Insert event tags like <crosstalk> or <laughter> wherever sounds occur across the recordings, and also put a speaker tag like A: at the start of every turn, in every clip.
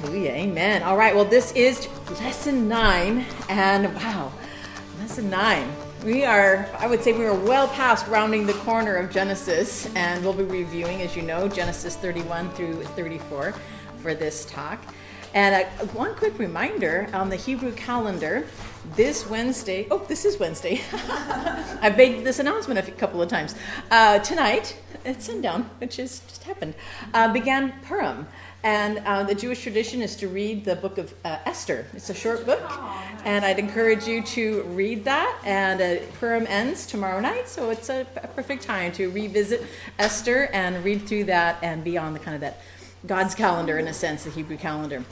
A: Hallelujah. Amen. All right. Well, this is lesson nine. And wow, lesson nine. We are, I would say, we are well past rounding the corner of Genesis. And we'll be reviewing, as you know, Genesis 31 through 34 for this talk. And uh, one quick reminder on the Hebrew calendar, this Wednesday, oh, this is Wednesday. <laughs> I've made this announcement a couple of times. Uh, tonight, at sundown, which has just happened, uh, began Purim. And uh, the Jewish tradition is to read the book of uh, Esther. It's a short book, and I'd encourage you to read that. And uh, Purim ends tomorrow night, so it's a, a, perfect time to revisit Esther and read through that and be on the kind of that God's calendar, in a sense, the Hebrew calendar.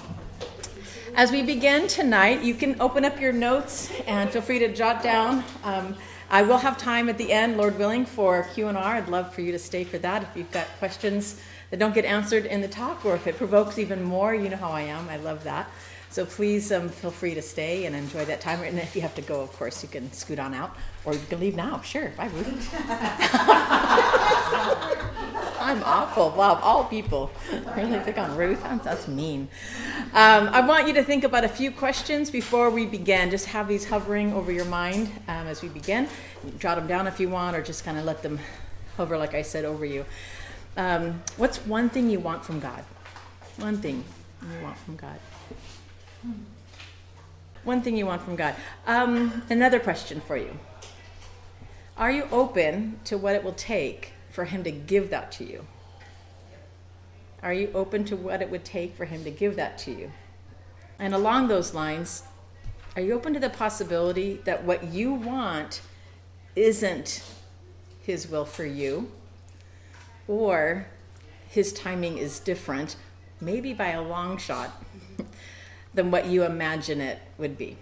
A: As we begin tonight, you can open up your notes and feel free to jot down. Um, I will have time at the end, Lord willing, for Q and R. I'd love for you to stay for that if you've got questions that don't get answered in the talk, or if it provokes even more, you know how I am. I love that. So please um, feel free to stay and enjoy that time. And if you have to go, of course, you can scoot on out, or you can leave now. Sure, bye, Ruth. <laughs> I'm awful. Wow, all people really pick on Ruth. That's mean. Um, I want you to think about a few questions before we begin. Just have these hovering over your mind um, as we begin. Jot them down if you want, or just kind of let them hover, like I said, over you. Um, what's one thing you want from God? One thing you want from God. One thing you want from God. Um, another question for you Are you open to what it will take for Him to give that to you? Are you open to what it would take for Him to give that to you? And along those lines, are you open to the possibility that what you want isn't His will for you? Or his timing is different, maybe by a long shot, <laughs> than what you imagine it would be.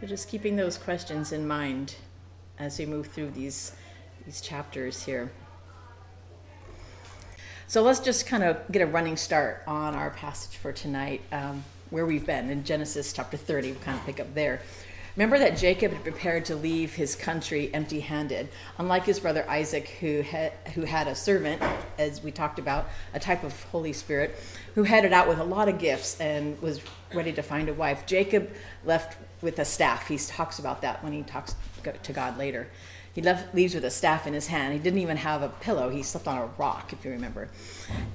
A: So just keeping those questions in mind as we move through these, these chapters here. So let's just kind of get a running start on our passage for tonight, um, where we've been in Genesis chapter 30. We'll kind of pick up there. Remember that Jacob had prepared to leave his country empty handed, unlike his brother Isaac, who had, who had a servant, as we talked about, a type of Holy Spirit, who headed out with a lot of gifts and was ready to find a wife. Jacob left with a staff. He talks about that when he talks to God later. He left, leaves with a staff in his hand. He didn't even have a pillow. He slept on a rock, if you remember.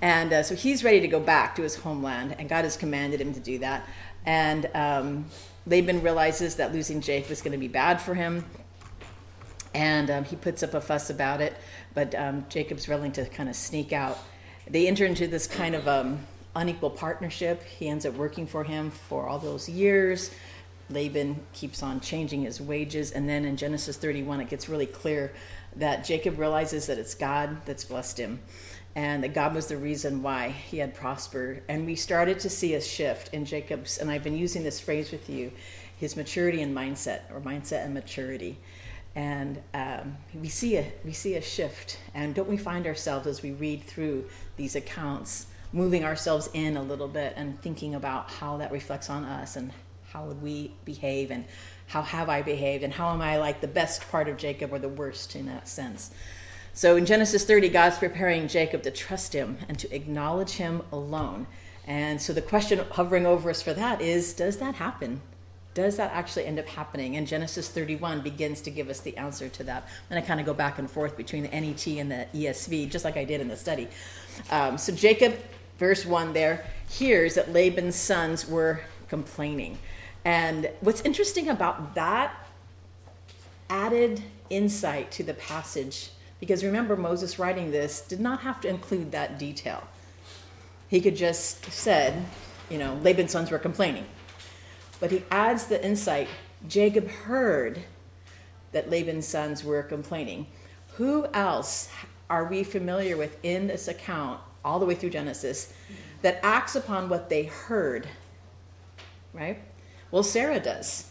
A: And uh, so he's ready to go back to his homeland, and God has commanded him to do that. And um, Laban realizes that losing Jake was going to be bad for him, and um, he puts up a fuss about it. But um, Jacob's willing to kind of sneak out. They enter into this kind of um, unequal partnership. He ends up working for him for all those years. Laban keeps on changing his wages, and then in Genesis 31, it gets really clear that Jacob realizes that it's God that's blessed him and that God was the reason why he had prospered. And we started to see a shift in Jacob's, and I've been using this phrase with you, his maturity and mindset, or mindset and maturity. And um, we see a we see a shift, and don't we find ourselves as we read through these accounts, moving ourselves in a little bit and thinking about how that reflects on us and how would we behave and how have I behaved and how am I like the best part of Jacob or the worst in that sense. So in Genesis 30, God's preparing Jacob to trust him and to acknowledge him alone. And so the question hovering over us for that is does that happen? Does that actually end up happening? And Genesis 31 begins to give us the answer to that. And I kind of go back and forth between the NET and the ESV, just like I did in the study. Um, so Jacob, verse 1 there, hears that Laban's sons were complaining. And what's interesting about that added insight to the passage because remember, Moses writing this did not have to include that detail. He could just said, you know, Laban's sons were complaining. But he adds the insight Jacob heard that Laban's sons were complaining. Who else are we familiar with in this account, all the way through Genesis, that acts upon what they heard? Right? Well, Sarah does.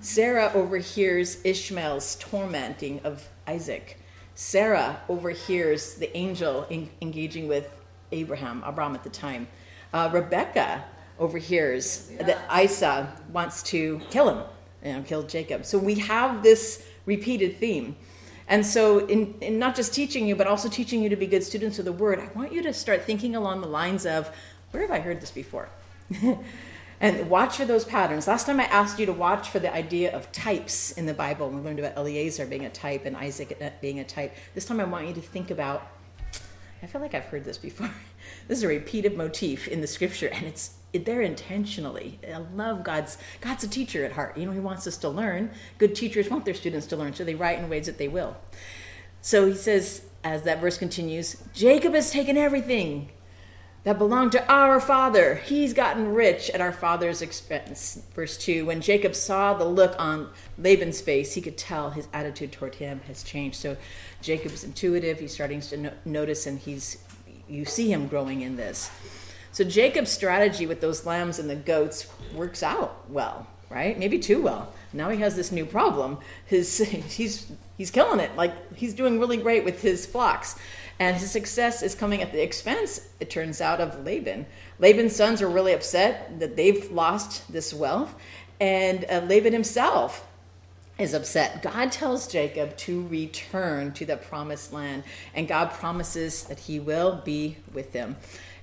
A: Sarah overhears Ishmael's tormenting of Isaac. Sarah overhears the angel in, engaging with Abraham, Abraham at the time. Uh, Rebecca overhears yeah. that Isaac wants to kill him, you know, kill Jacob. So we have this repeated theme. And so, in, in not just teaching you, but also teaching you to be good students of the word, I want you to start thinking along the lines of where have I heard this before? <laughs> and watch for those patterns. Last time I asked you to watch for the idea of types in the Bible. We learned about Eliezer being a type and Isaac being a type. This time I want you to think about I feel like I've heard this before. <laughs> this is a repeated motif in the scripture, and it's there intentionally. I love God's God's a teacher at heart. You know, He wants us to learn. Good teachers want their students to learn, so they write in ways that they will. So He says, as that verse continues, Jacob has taken everything that belonged to our father. He's gotten rich at our father's expense. Verse 2 When Jacob saw the look on Laban's face, he could tell his attitude toward him has changed. So Jacob's intuitive. He's starting to no- notice, and he's you see him growing in this. So Jacob's strategy with those lambs and the goats works out well, right? Maybe too well. Now he has this new problem. His <laughs> he's he's killing it. Like he's doing really great with his flocks. And his success is coming at the expense, it turns out, of Laban. Laban's sons are really upset that they've lost this wealth, and uh, Laban himself is upset. God tells Jacob to return to the promised land, and God promises that he will be with them.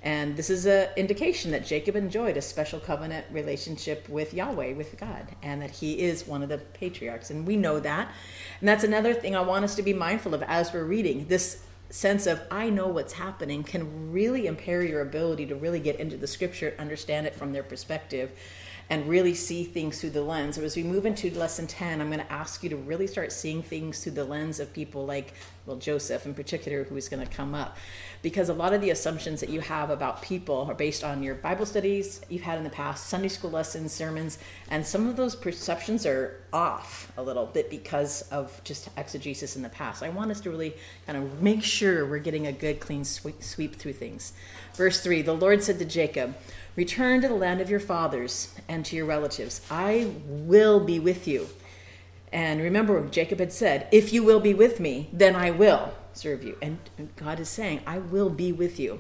A: And this is an indication that Jacob enjoyed a special covenant relationship with Yahweh, with God, and that he is one of the patriarchs. And we know that. And that's another thing I want us to be mindful of as we're reading. This sense of I know what's happening can really impair your ability to really get into the scripture, understand it from their perspective, and really see things through the lens. So as we move into lesson 10, I'm going to ask you to really start seeing things through the lens of people like, well, Joseph in particular, who is going to come up. Because a lot of the assumptions that you have about people are based on your Bible studies you've had in the past, Sunday school lessons, sermons, and some of those perceptions are off a little bit because of just exegesis in the past. I want us to really kind of make sure we're getting a good, clean sweep, through things. Verse 3 The Lord said to Jacob, Return to the land of your fathers and to your relatives. I will be with you. And remember, Jacob had said, If you will be with me, then I will serve you. And God is saying, I will be with you.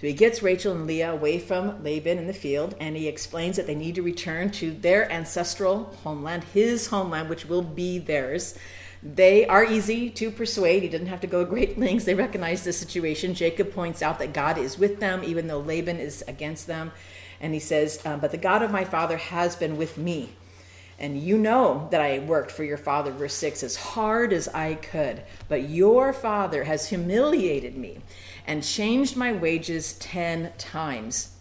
A: So he gets Rachel and Leah away from Laban in the field, and he explains that they need to return to their ancestral homeland, his homeland, which will be theirs. They are easy to persuade. He didn't have to go great <laughs> lengths. They recognize the situation. Jacob points out that God is with them, even though Laban is against them. And he says, uh, But the God of my father has been with me. And you know that I worked for your father, verse 6, as hard as I could. But your father has humiliated me and changed my wages 10 times.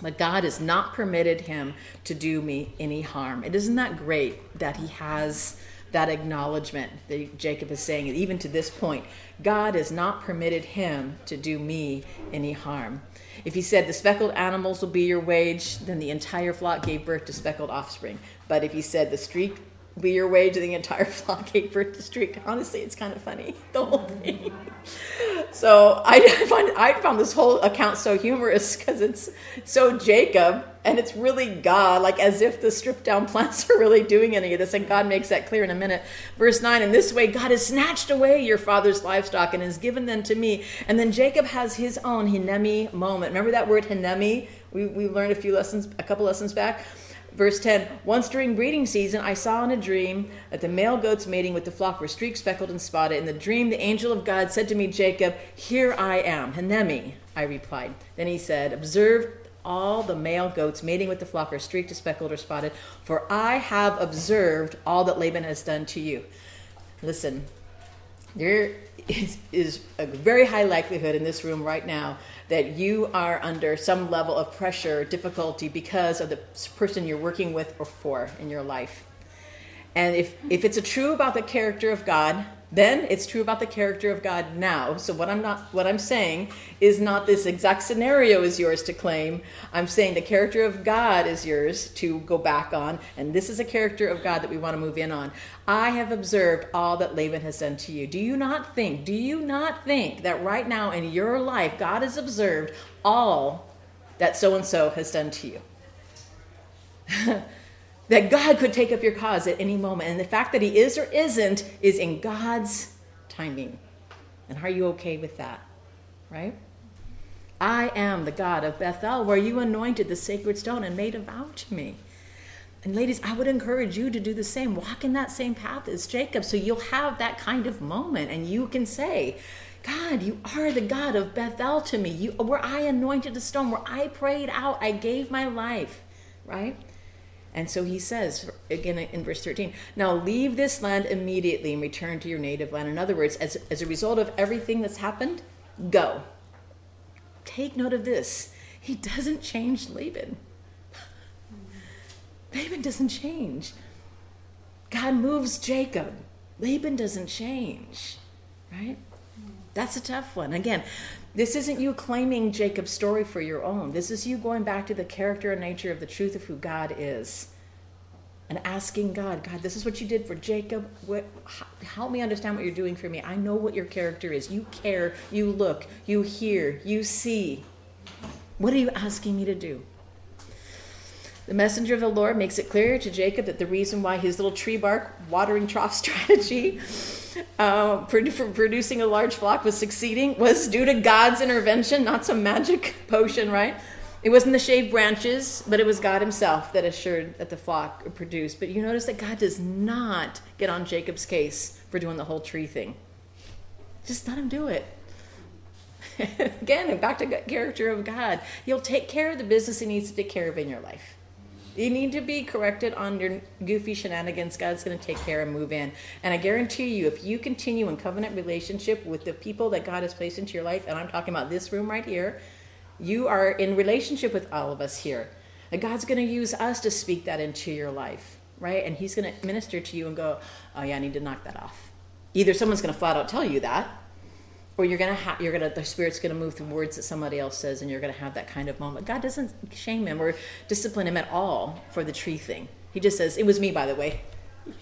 A: But God has not permitted him to do me any harm. It isn't that great that he has that acknowledgement that Jacob is saying, even to this point, God has not permitted him to do me any harm. If he said, The speckled animals will be your wage, then the entire flock gave birth to speckled offspring. But if he said, The streak be your wage the entire <laughs> flock gave birth the streak. Honestly, it's kind of funny, <laughs> the whole thing. So I <laughs> find I found this whole account so humorous because it's so Jacob and it's really God, like as if the stripped down plants are really doing any of this. And God makes that clear in a minute. Verse 9, in this way, God has snatched away your father's livestock and has given them to me. And then Jacob has his own Hineni moment. Remember that word Hineni? We, we learned a few lessons, a couple lessons back Verse 10 Once during breeding season, I saw in a dream that the male goats mating with the flock were streaked, speckled, and spotted. In the dream, the angel of God said to me, Jacob, Here I am. Hineni, I replied. Then he said, Observe all the male goats mating with the flock are streaked, speckled, or spotted, for I have observed all that Laban has done to you. Listen, there is, is a very high likelihood in this room right now that you are under some level of pressure, difficulty because of the person you're working with or for in your life. And if, if it's a true about the character of God, then it's true about the character of God now. So what I'm not what I'm saying is not this exact scenario is yours to claim. I'm saying the character of God is yours to go back on, and this is a character of God that we want to move in on. I have observed all that Laban has done to you. Do you not think, do you not think that right now in your life God has observed all that so and so has done to you? <laughs> that God could take up your cause at any moment. And the fact that He is or isn't is in God's timing. And are you okay with that? Right? I am the God of Bethel, where you anointed the sacred stone and made a vow to me. And ladies, I would encourage you to do the same. Walk in that same path as Jacob so you'll have that kind of moment and you can say, God, you are the God of Bethel to me. You, where I anointed the stone, where I prayed out, I gave my life, right? And so he says, again in verse 13, now leave this land immediately and return to your native land. In other words, as, as a result of everything that's happened, go. Take note of this. He doesn't change Laban. <laughs> Laban doesn't change. God moves Jacob. Laban doesn't change, right? That's a tough one. Again, this isn't you claiming Jacob's story for your own. This is you going back to the character and nature of the truth of who God is and asking God, God, this is what you did for Jacob. What, help me understand what you're doing for me. I know what your character is. You care, you look, you hear, you see. What are you asking me to do? The messenger of the Lord makes it clear to Jacob that the reason why his little tree bark watering trough <laughs> strategy uh, producing a large flock was succeeding was due to God's intervention, not some magic <laughs> potion, right? It wasn't the shaved branches, but it was God Himself that assured that the flock produced. But you notice that God does not get on Jacob's case for doing the whole tree thing. Just let him do it. <laughs> Again, back to character of God. He'll take care of the business He needs to take care of in your life. You need to be corrected on your goofy shenanigans. God's going to take care and move in. And I guarantee you, if you continue in covenant relationship with the people that God has placed into your life, and I'm talking about this room right here, you are in relationship with all of us here. And God's going to use us to speak that into your life, right? And He's going to minister to you and go, oh, yeah, I need to knock that off. Either someone's going to flat out tell you that, or you're gonna have you're gonna the spirit's gonna move through words that somebody else says and you're gonna have that kind of moment. God doesn't shame him or discipline him at all for the tree thing. He just says it was me by the way.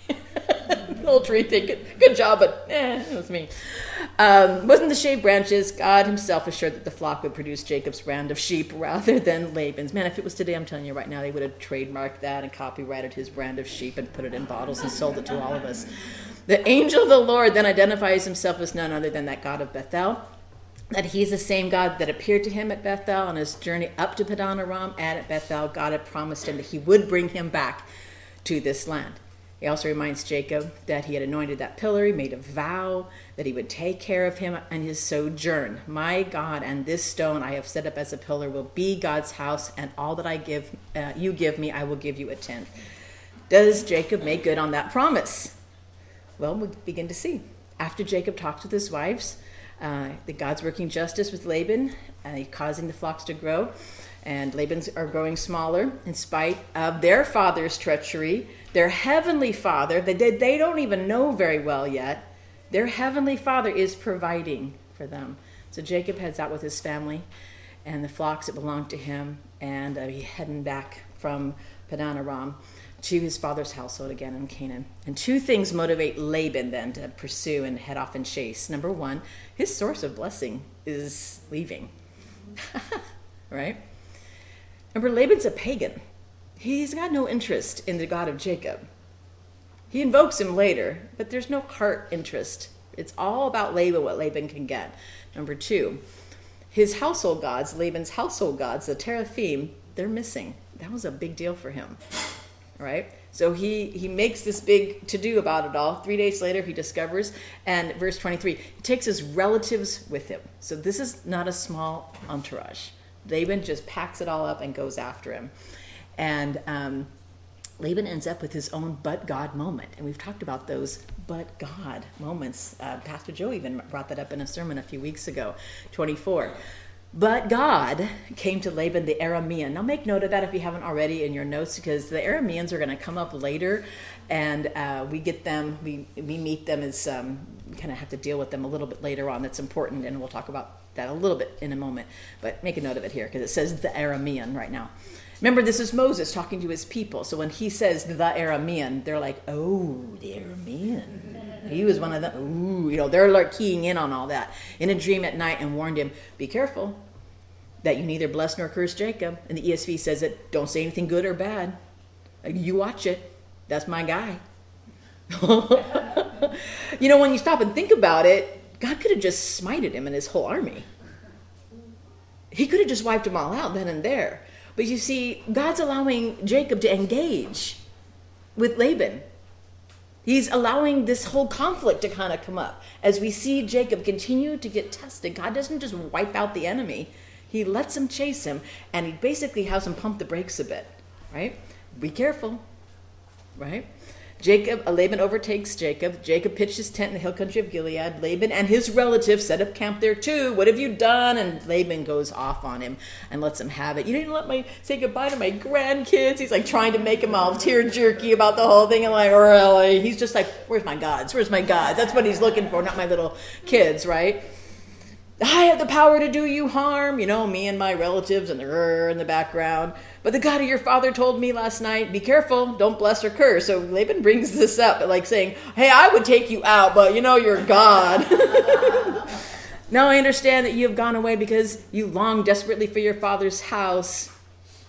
A: <laughs> Little tree thing. Good, good, job but eh, it was me. Um, wasn't the shaved branches? God himself assured that the flock would produce jacob's brand of sheep rather than laban's. Man if it was today i'm telling you right now they would have trademarked that and copyrighted his brand of sheep and put it in bottles and sold it to all of us the angel of the Lord then identifies himself as none other than that God of Bethel, that he's the same God that appeared to him at Bethel on his journey up to Padan Aram, and at Bethel, God had promised him that he would bring him back to this land. He also reminds Jacob that he had anointed that pillar, he made a vow that he would take care of him and his sojourn. My God, and this stone I have set up as a pillar will be God's house, and all that I give uh, you give me, I will give you a tenth. Does Jacob make good on that promise? Well, we begin to see. After Jacob talks with his wives, uh, that God's working justice with Laban, uh, causing the flocks to grow, and Laban's are growing smaller in spite of their father's treachery. Their heavenly father, that they, they don't even know very well yet, their heavenly father is providing for them. So Jacob heads out with his family and the flocks that belong to him, and uh, he's heading back from Padan Aram to his father's household again in Canaan. And two things motivate Laban then to pursue and head off and chase. Number one, his source of blessing is leaving. <laughs> right? Remember, Laban's a pagan. He's got no interest in the God of Jacob. He invokes him later, but there's no heart interest. It's all about Laban, what Laban can get. Number two, his household gods, Laban's household gods, the teraphim, they're missing. That was a big deal for him right? So he he makes this big to do about it all. Three days later, he discovers, and verse 23, he takes his relatives with him. So this is not a small entourage. Laban just packs it all up and goes after him. And um, Laban ends up with his own but God moment. And we've talked about those but God moments. Uh, Pastor Joe even brought that up in a sermon a few weeks ago, 24. But God came to Laban the Aramean. Now, make note of that if you haven't already in your notes, because the Arameans are going to come up later, and uh, we get them, we, we meet them as um, we kind of have to deal with them a little bit later on. That's important, and we'll talk about that a little bit in a moment. But make a note of it here, because it says the Aramean right now. Remember, this is Moses talking to his people. So when he says the Aramean, they're like, oh, the Aramean. He was one of them. Ooh, you know, they're like keying in on all that in a dream at night and warned him, be careful that you neither bless nor curse Jacob. And the ESV says it, don't say anything good or bad. You watch it. That's my guy. <laughs> you know, when you stop and think about it, God could have just smited him and his whole army. He could have just wiped them all out then and there. But you see, God's allowing Jacob to engage with Laban. He's allowing this whole conflict to kind of come up as we see Jacob continue to get tested. God doesn't just wipe out the enemy, He lets him chase him, and He basically has him pump the brakes a bit, right? Be careful, right? Jacob, Laban overtakes Jacob. Jacob pitched his tent in the hill country of Gilead. Laban and his relatives set up camp there too. What have you done? And Laban goes off on him and lets him have it. You didn't let me say goodbye to my grandkids. He's like trying to make him all tear jerky about the whole thing. And like, really? He's just like, where's my gods? Where's my gods? That's what he's looking for, not my little kids, right? I have the power to do you harm, you know, me and my relatives and the in the background. But the God of your father told me last night, be careful, don't bless or curse. So Laban brings this up, like saying, hey, I would take you out, but you know, you're God. <laughs> now I understand that you have gone away because you long desperately for your father's house.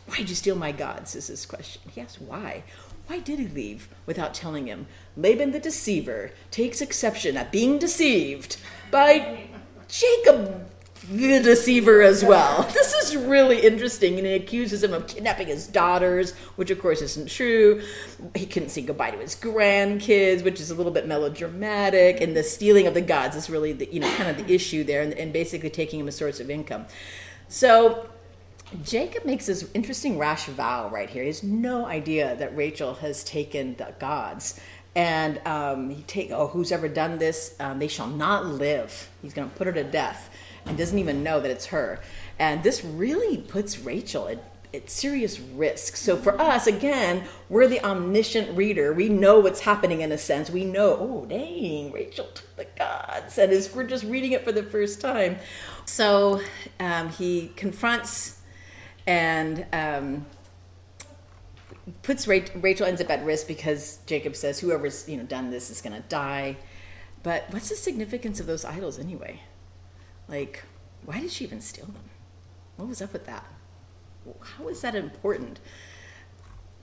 A: Why did you steal my gods? Is his question. He asks, why? Why did he leave without telling him? Laban the deceiver takes exception at being deceived by Jacob the deceiver as well. <laughs> This is really interesting, and he accuses him of kidnapping his daughters, which of course isn't true. He couldn't say goodbye to his grandkids, which is a little bit melodramatic, and the stealing of the gods is really the you know kind of the issue there, and, and basically taking him a source of income. So Jacob makes this interesting rash vow right here. He has no idea that Rachel has taken the gods and um, he take oh who's ever done this? Um, they shall not live. He's going to put her to death and doesn't even know that it's her. And this really puts rachel at, at serious risk. So for us again we're the omniscient reader. We know what's happening in a sense. We know oh dang rachel took the gods and as we're just reading it for the first time. So um, he confronts and um, puts Rachel ends up at risk because Jacob says whoever's you know done this is going to die. But what's the significance of those idols anyway? Like, why did she even steal them? What was up with that? How is that important?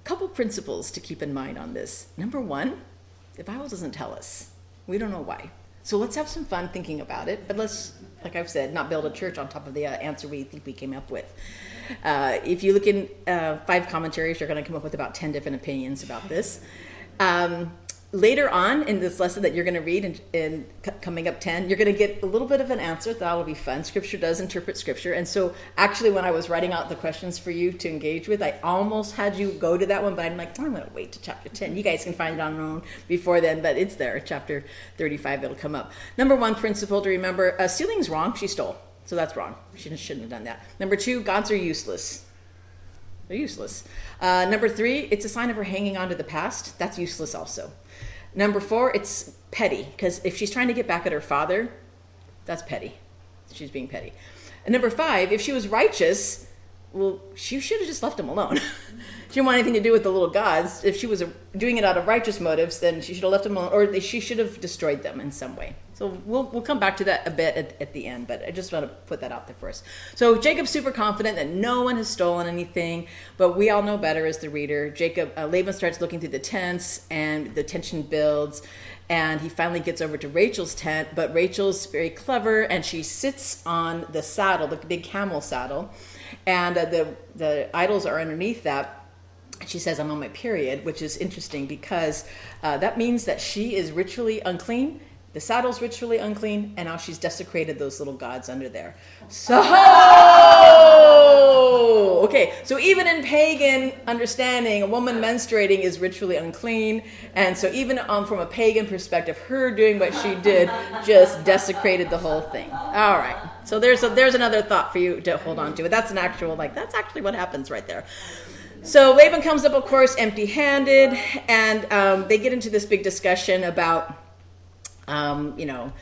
A: Couple principles to keep in mind on this. Number one, the Bible doesn't tell us. We don't know why. So let's have some fun thinking about it, but let's, like I've said, not build a church on top of the uh, answer we think we came up with. Uh, if you look in uh, five commentaries, you're going to come up with about 10 different opinions about this. Um, later on in this lesson that you're going to read in, in coming up 10 you're going to get a little bit of an answer that'll be fun. Scripture does interpret scripture. And so actually when i was writing out the questions for you to engage with i almost had you go to that one but i'm like oh, i'm going to wait to chapter 10 you guys can find it on your own before then but it's there chapter 35 it'll come up. Number one principle to remember uh, stealing's wrong she stole. So that's wrong. She shouldn't have done that. Number two gods are useless. They're useless. Uh, number three it's a sign of her hanging on to the past. That's useless also Number four, it's petty because if she's trying to get back at her father, that's petty. She's being petty. And number five, if she was righteous, well, she should have just left him alone. <laughs> she didn't want anything to do with the little gods. If she was doing it out of righteous motives, then she should have left him alone, or she should have destroyed them in some way. So we'll, we'll come back to that a bit at, at the end, but I just want to put that out there first. So Jacob's super confident that no one has stolen anything, but we all know better as the reader. Jacob, uh, Laban starts looking through the tents, and the tension builds and he finally gets over to Rachel's tent, but Rachel's very clever and she sits on the saddle, the big camel saddle, and uh, the the idols are underneath that. She says, "I'm on my period," which is interesting because uh, that means that she is ritually unclean. The saddle's ritually unclean, and now she's desecrated those little gods under there. So, okay, so even in pagan understanding, a woman menstruating is ritually unclean, and so even um, from a pagan perspective, her doing what she did just desecrated the whole thing. All right, so there's a, there's another thought for you to hold on to. But that's an actual like that's actually what happens right there. So Laban comes up, of course, empty-handed, and um, they get into this big discussion about, um, you know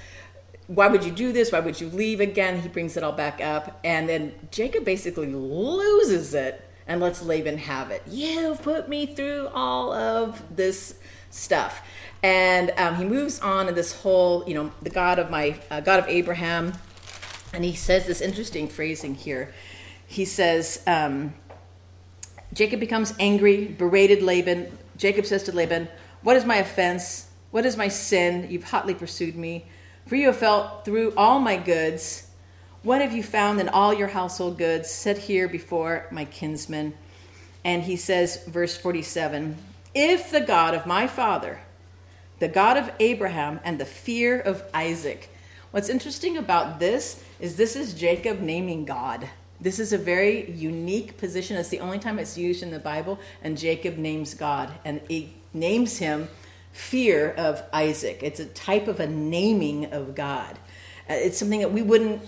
A: why would you do this? Why would you leave again? He brings it all back up. And then Jacob basically loses it and lets Laban have it. You've put me through all of this stuff. And um, he moves on in this whole, you know, the God of my, uh, God of Abraham. And he says this interesting phrasing here. He says, um, Jacob becomes angry, berated Laban. Jacob says to Laban, What is my offense? What is my sin? You've hotly pursued me. For you have felt through all my goods. What have you found in all your household goods? Set here before my kinsmen. And he says, verse 47 If the God of my father, the God of Abraham, and the fear of Isaac. What's interesting about this is this is Jacob naming God. This is a very unique position. It's the only time it's used in the Bible, and Jacob names God, and he names him fear of Isaac. It's a type of a naming of God. Uh, it's something that we wouldn't,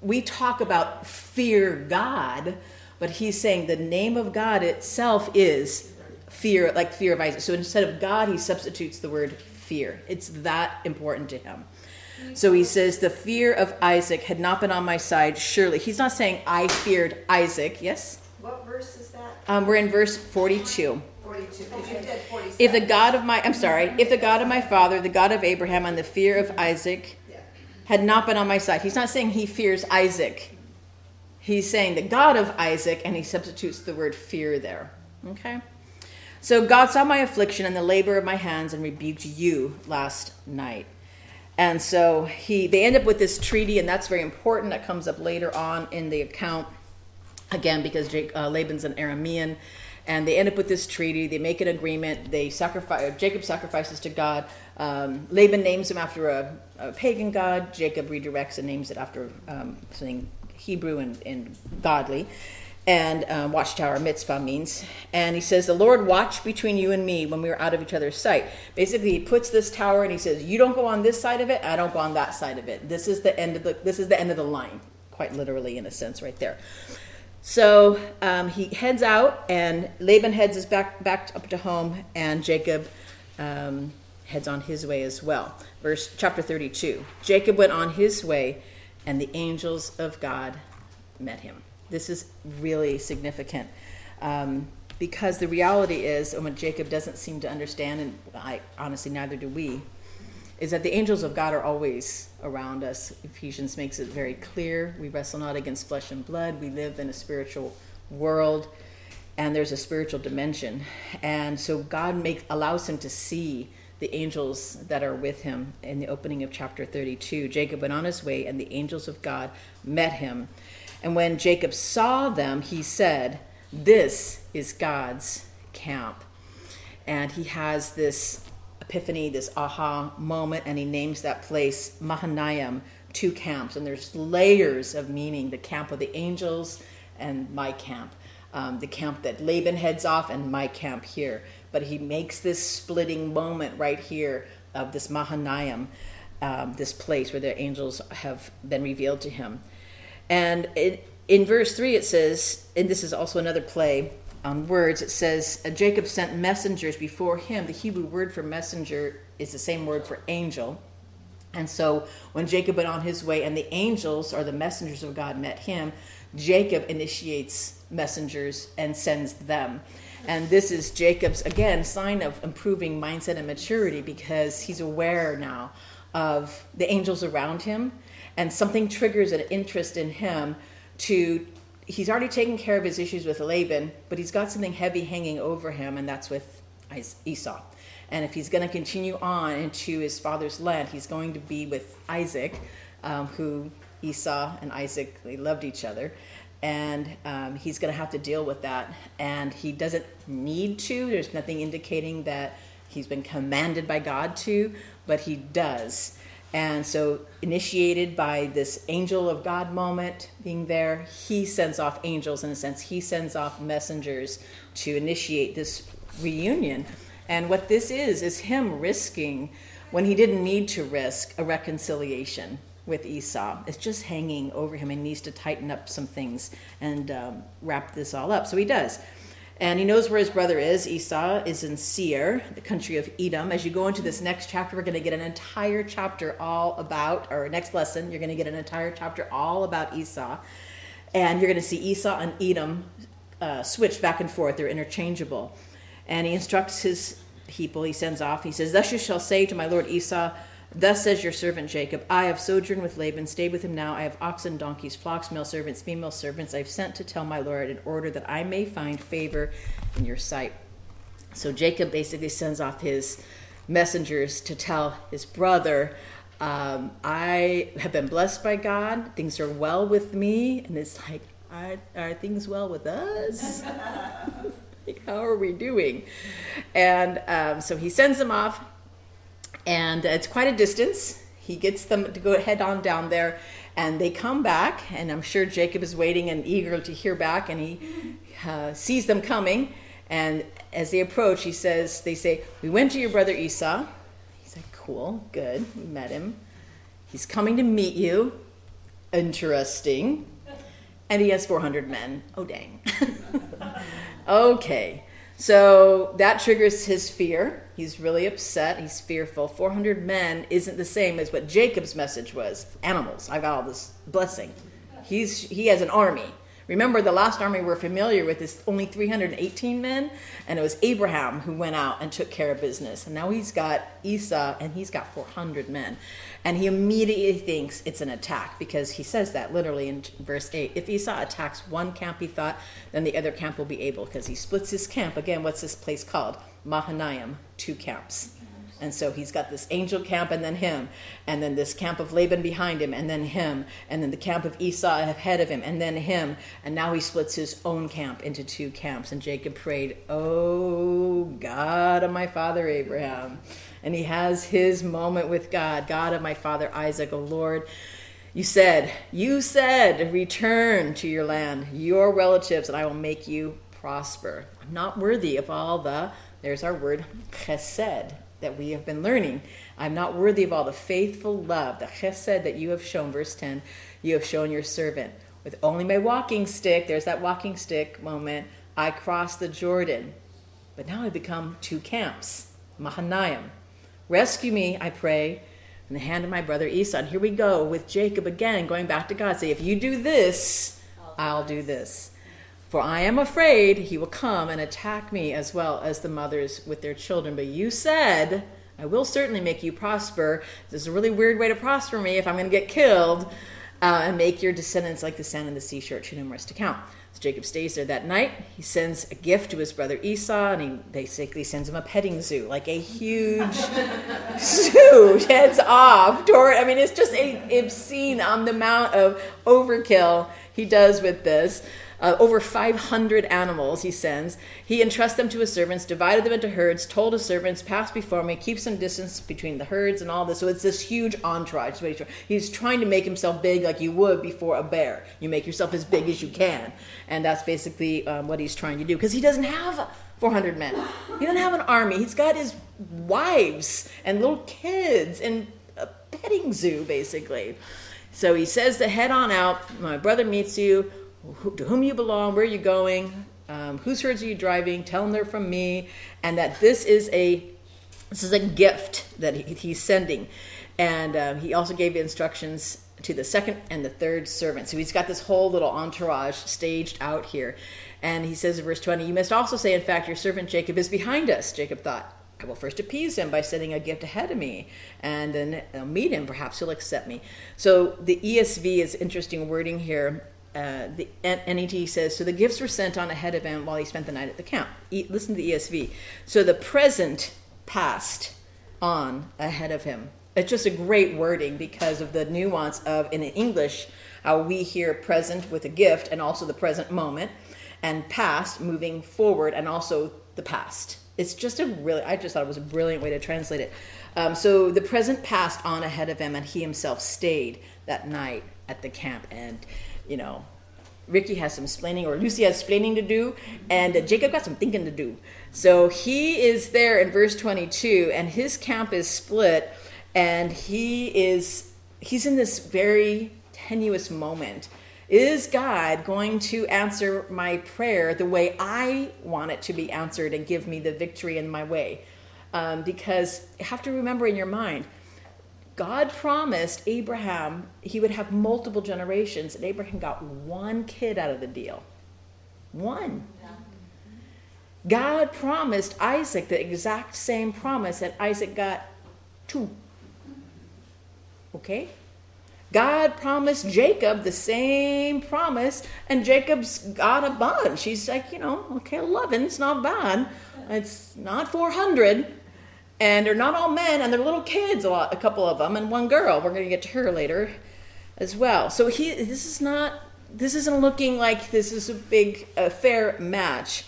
A: we talk about fear God, but he's saying the name of God itself is fear, like fear of Isaac. So instead of God, he substitutes the word fear. It's that important to him. So he says, The fear of Isaac had not been on my side, surely. He's not saying, I feared Isaac. Yes?
B: What verse is that?
A: Um, we're in verse 42.
B: 42. said
A: If the God of my, I'm sorry, if the God of my father, the God of Abraham, and the fear of Isaac had not been on my side. He's not saying he fears Isaac. He's saying the God of Isaac, and he substitutes the word fear there. Okay? So God saw my affliction and the labor of my hands and rebuked you last night. And so he they end up with this treaty, and that's very important. That comes up later on in the account, again because Jake, uh, Laban's an Aramean, and they end up with this treaty. They make an agreement. They sacrifice. Jacob sacrifices to God. Um, Laban names him after a, a, pagan god. Jacob redirects and names it after um, something Hebrew and, and godly and um, watchtower Mizpah means and he says the lord watch between you and me when we were out of each other's sight basically he puts this tower and he says you don't go on this side of it i don't go on that side of it this is the end of the this is the end of the line quite literally in a sense right there so um, he heads out and laban heads his back back up to home and jacob um, heads on his way as well. Verse chapter 32 jacob went on his way and the angels of god met him. This is really significant um, because the reality is, and what Jacob doesn't seem to understand, and I honestly neither do we, is that the angels of God are always around us. Ephesians makes it very clear. We wrestle not against flesh and blood. We live in a spiritual world, and there's a spiritual dimension. And so God make, allows him to see the angels that are with him in the opening of chapter 32. Jacob went on his way, and the angels of God met him. And when Jacob saw them, he said, This is God's camp. And he has this epiphany, this aha moment, and he names that place Mahanaim, two camps. And there's layers of meaning the camp of the angels and my camp, um, the camp that Laban heads off, and my camp here. But he makes this splitting moment right here of this Mahanaim, um, this place where the angels have been revealed to him. And it, in verse 3, it says, and this is also another play on words, it says, uh, Jacob sent messengers before him. The Hebrew word for messenger is the same word for angel. And so when Jacob went on his way and the angels or the messengers of God met him, Jacob initiates messengers and sends them. And this is Jacob's, again, sign of improving mindset and maturity because he's aware now of the angels around him and something triggers an interest in him to he's already taken care of his issues with Laban, but he's got something heavy hanging over him, and that's with Esau. And if he's going to continue on into his father's land, he's going to be with Isaac, um, who Esau and Isaac they loved each other, and um, he's going to have to deal with that. And he doesn't need to. There's nothing indicating that he's been commanded by God to, but he does. And so, initiated by this angel of God moment being there, he sends off angels in a sense. He sends off messengers to initiate this reunion. And what this is, is him risking when he didn't need to risk a reconciliation with Esau. It's just hanging over him and needs to tighten up some things and um, wrap this all up. So he does. And he knows where his brother is. Esau is in Seir, the country of Edom. As you go into this next chapter, we're going to get an entire chapter all about, or next lesson, you're going to get an entire chapter all about Esau. And you're going to see Esau and Edom uh, switch back and forth. They're interchangeable. And he instructs his people, he sends off, he says, Thus you shall say to my lord Esau, Thus says your servant Jacob, I have sojourned with Laban, stayed with him now. I have oxen, donkeys, flocks, male servants, female servants. I've sent to tell my Lord in order that I may find favor in your sight. So Jacob basically sends off his messengers to tell his brother, um, I have been blessed by God. Things are well with me. And it's like, are, are things well with us? <laughs> how are we doing? And um, so he sends them off, and it's quite a distance. He gets them to go head on down there, and they come back. And I'm sure Jacob is waiting and eager to hear back, and he uh, sees them coming. And as they approach, he says, "They say, we went to your brother Esau." He's like, "Cool, good, we met him. He's coming to meet you. Interesting." And he has 400 men. Oh, dang. <laughs> okay. So that triggers his fear. He's really upset. He's fearful. 400 men isn't the same as what Jacob's message was animals. I got all this blessing. He's, he has an army. Remember, the last army we're familiar with is only 318 men, and it was Abraham who went out and took care of business. And now he's got Esau, and he's got 400 men. And he immediately thinks it's an attack because he says that literally in verse 8. If Esau attacks one camp, he thought, then the other camp will be able, because he splits his camp. Again, what's this place called? Mahanaim, two camps. And so he's got this angel camp and then him, and then this camp of Laban behind him, and then him, and then the camp of Esau ahead of him, and then him. And now he splits his own camp into two camps. And Jacob prayed, Oh, God of my father Abraham. And he has his moment with God God of my father Isaac, O Lord. You said, You said, return to your land, your relatives, and I will make you prosper. I'm not worthy of all the, there's our word, chesed that we have been learning. I'm not worthy of all the faithful love, the chesed that you have shown, verse 10, you have shown your servant. With only my walking stick, there's that walking stick moment, I crossed the Jordan. But now I become two camps, Mahanaim. Rescue me, I pray, in the hand of my brother Esau. And here we go with Jacob again, going back to God. Say, if you do this, I'll do this. For I am afraid he will come and attack me as well as the mothers with their children. But you said, I will certainly make you prosper. This is a really weird way to prosper me if I'm going to get killed. Uh, and make your descendants like the sand in the sea seashore, too numerous to count. Jacob stays there that night. He sends a gift to his brother Esau, and he basically sends him a petting zoo, like a huge <laughs> zoo. Heads off toward. I mean, it's just a, obscene on the amount of overkill he does with this uh, over 500 animals he sends. He entrusts them to his servants, divided them into herds, told his servants, pass before me, keep some distance between the herds and all this. So it's this huge entourage. He's trying to make himself big like you would before a bear. You make yourself as big as you can. And that's basically um, what he's trying to do because he doesn't have 400 men. He doesn't have an army. He's got his wives and little kids and a petting zoo, basically. So he says to head on out. My brother meets you to whom you belong, where are you going, um, whose herds are you driving, tell them they're from me, and that this is a this is a gift that he, he's sending. And um, he also gave instructions to the second and the third servant. So he's got this whole little entourage staged out here. And he says in verse 20, You must also say, in fact, your servant Jacob is behind us. Jacob thought, I will first appease him by sending a gift ahead of me, and then I'll meet him. Perhaps he'll accept me. So the ESV is interesting wording here uh, the NET says, so the gifts were sent on ahead of him while he spent the night at the camp. E, listen to the ESV. So the present passed on ahead of him. It's just a great wording because of the nuance of, in English, how we hear present with a gift and also the present moment, and past moving forward and also the past. It's just a really, I just thought it was a brilliant way to translate it. Um, so the present passed on ahead of him, and he himself stayed that night at the camp. And you know, Ricky has some explaining, or Lucy has explaining to do, and uh, Jacob got some thinking to do. So he is there in verse 22, and his camp is split, and he is he's in this very tenuous moment. Is God going to answer my prayer the way I want it to be answered and give me the victory in my way? Um, because you have to remember in your mind, God promised Abraham he would have multiple generations, and Abraham got one kid out of the deal. One. God promised Isaac the exact same promise, and Isaac got two. Okay? God promised Jacob the same promise, and Jacob's got a bunch. He's like, you know, okay, 11, it's not bad. It's not 400 and they're not all men and they're little kids a lot a couple of them and one girl we're going to get to her later as well so he this is not this isn't looking like this is a big a fair match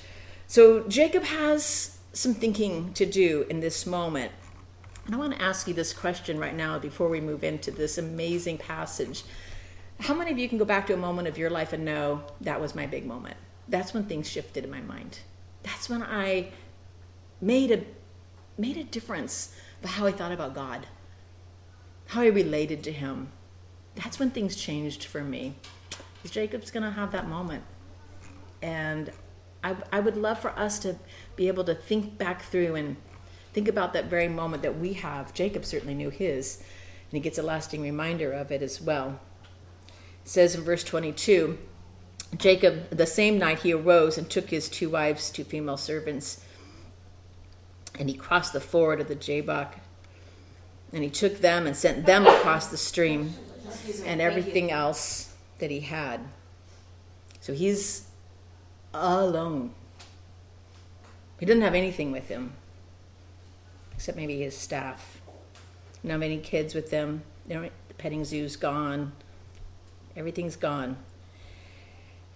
A: So Jacob has some thinking to do in this moment. And I want to ask you this question right now before we move into this amazing passage. How many of you can go back to a moment of your life and know that was my big moment? That's when things shifted in my mind. That's when I made a made a difference about how I thought about God, how I related to him. That's when things changed for me. Jacob's going to have that moment. And I, I would love for us to be able to think back through and think about that very moment that we have. Jacob certainly knew his, and he gets a lasting reminder of it as well. It says in verse 22 Jacob, the same night, he arose and took his two wives, two female servants, and he crossed the ford of the Jabbok. And he took them and sent them across the stream and everything else that he had. So he's alone. He doesn't have anything with him except maybe his staff. Not many kids with them. The petting zoo's gone. Everything's gone.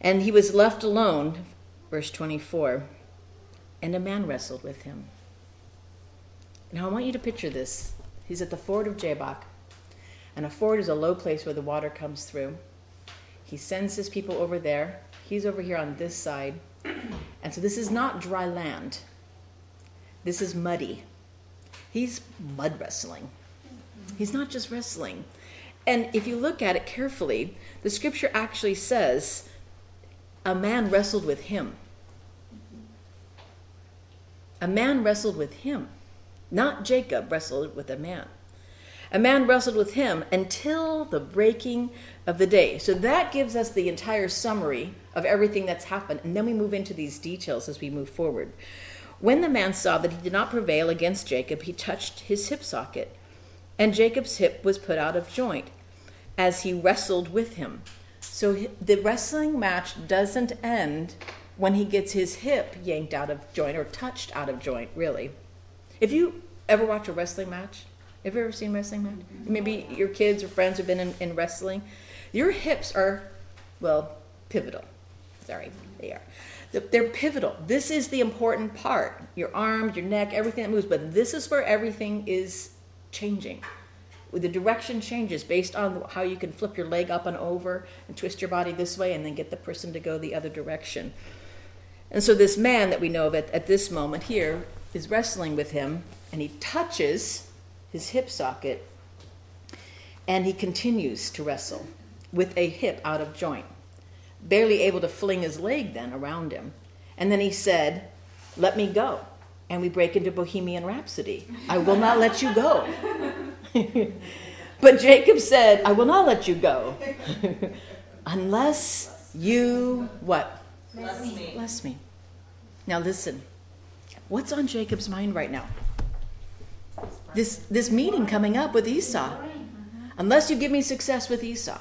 A: And he was left alone, verse 24, and a man wrestled with him. Now I want you to picture this. He's at the ford of Jabbok, and a ford is a low place where the water comes through. He sends his people over there. He's over here on this side. And so this is not dry land. This is muddy. He's mud wrestling. He's not just wrestling. And if you look at it carefully, the scripture actually says a man wrestled with him. A man wrestled with him. Not Jacob wrestled with a man. A man wrestled with him until the breaking of the day. So that gives us the entire summary of everything that's happened. And then we move into these details as we move forward. When the man saw that he did not prevail against Jacob, he touched his hip socket, and Jacob's hip was put out of joint as he wrestled with him. So the wrestling match doesn't end when he gets his hip yanked out of joint or touched out of joint, really. If you ever watch a wrestling match, have you ever seen wrestling match? Maybe your kids or friends have been in, in wrestling. Your hips are, well, pivotal. Sorry, they are. They're pivotal. This is the important part. Your arms, your neck, everything that moves. But this is where everything is changing. The direction changes based on how you can flip your leg up and over and twist your body this way and then get the person to go the other direction. And so this man that we know of at, at this moment here is wrestling with him, and he touches his hip socket, and he continues to wrestle with a hip out of joint, barely able to fling his leg then around him. And then he said, Let me go. And we break into Bohemian Rhapsody. I will not let you go. <laughs> but Jacob said, I will not let you go <laughs> unless you what?
B: Bless me.
A: Bless me. Now listen. What's on Jacob's mind right now? This this meeting coming up with Esau. Unless you give me success with Esau.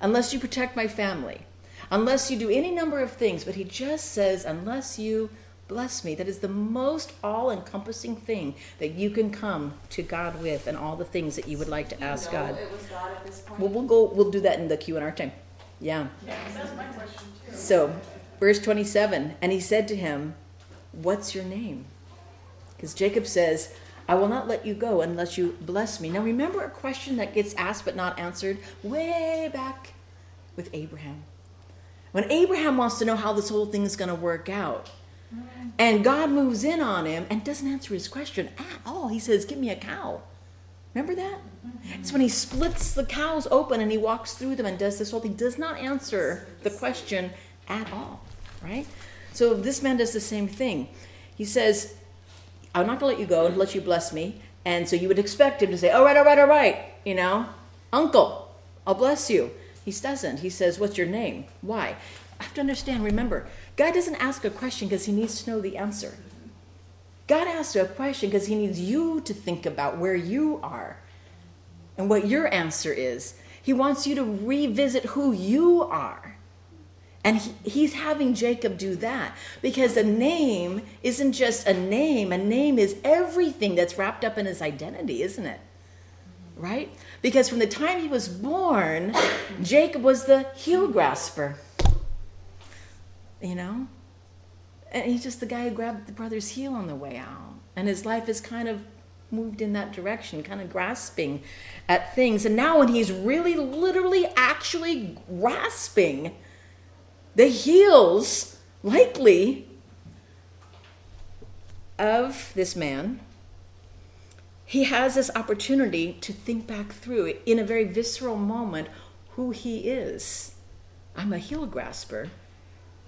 A: Unless you protect my family. Unless you do any number of things, but he just says unless you bless me. That is the most all encompassing thing that you can come to God with and all the things that you would like to ask God.
B: Was God point.
A: Well, we'll go, we'll do that in the Q and R time. Yeah. So, verse 27 And he said to him, What's your name? Because Jacob says, I will not let you go unless you bless me. Now, remember a question that gets asked but not answered way back with Abraham. When Abraham wants to know how this whole thing is going to work out, and God moves in on him and doesn't answer his question at all. He says, Give me a cow. Remember that? It's when he splits the cows open and he walks through them and does this whole thing. Does not answer the question at all, right? So this man does the same thing. He says, I'm not going to let you go unless you bless me. And so you would expect him to say, All right, all right, all right, you know, uncle, I'll bless you. He doesn't. He says, What's your name? Why? I have to understand, remember, God doesn't ask a question because he needs to know the answer. God asks a question because he needs you to think about where you are and what your answer is. He wants you to revisit who you are. And he, he's having Jacob do that because a name isn't just a name, a name is everything that's wrapped up in his identity, isn't it? Right? Because from the time he was born, Jacob was the heel grasper. You know? And he's just the guy who grabbed the brother's heel on the way out. And his life is kind of moved in that direction, kind of grasping at things. And now, when he's really, literally, actually grasping the heels, likely, of this man, he has this opportunity to think back through in a very visceral moment who he is. I'm a heel grasper,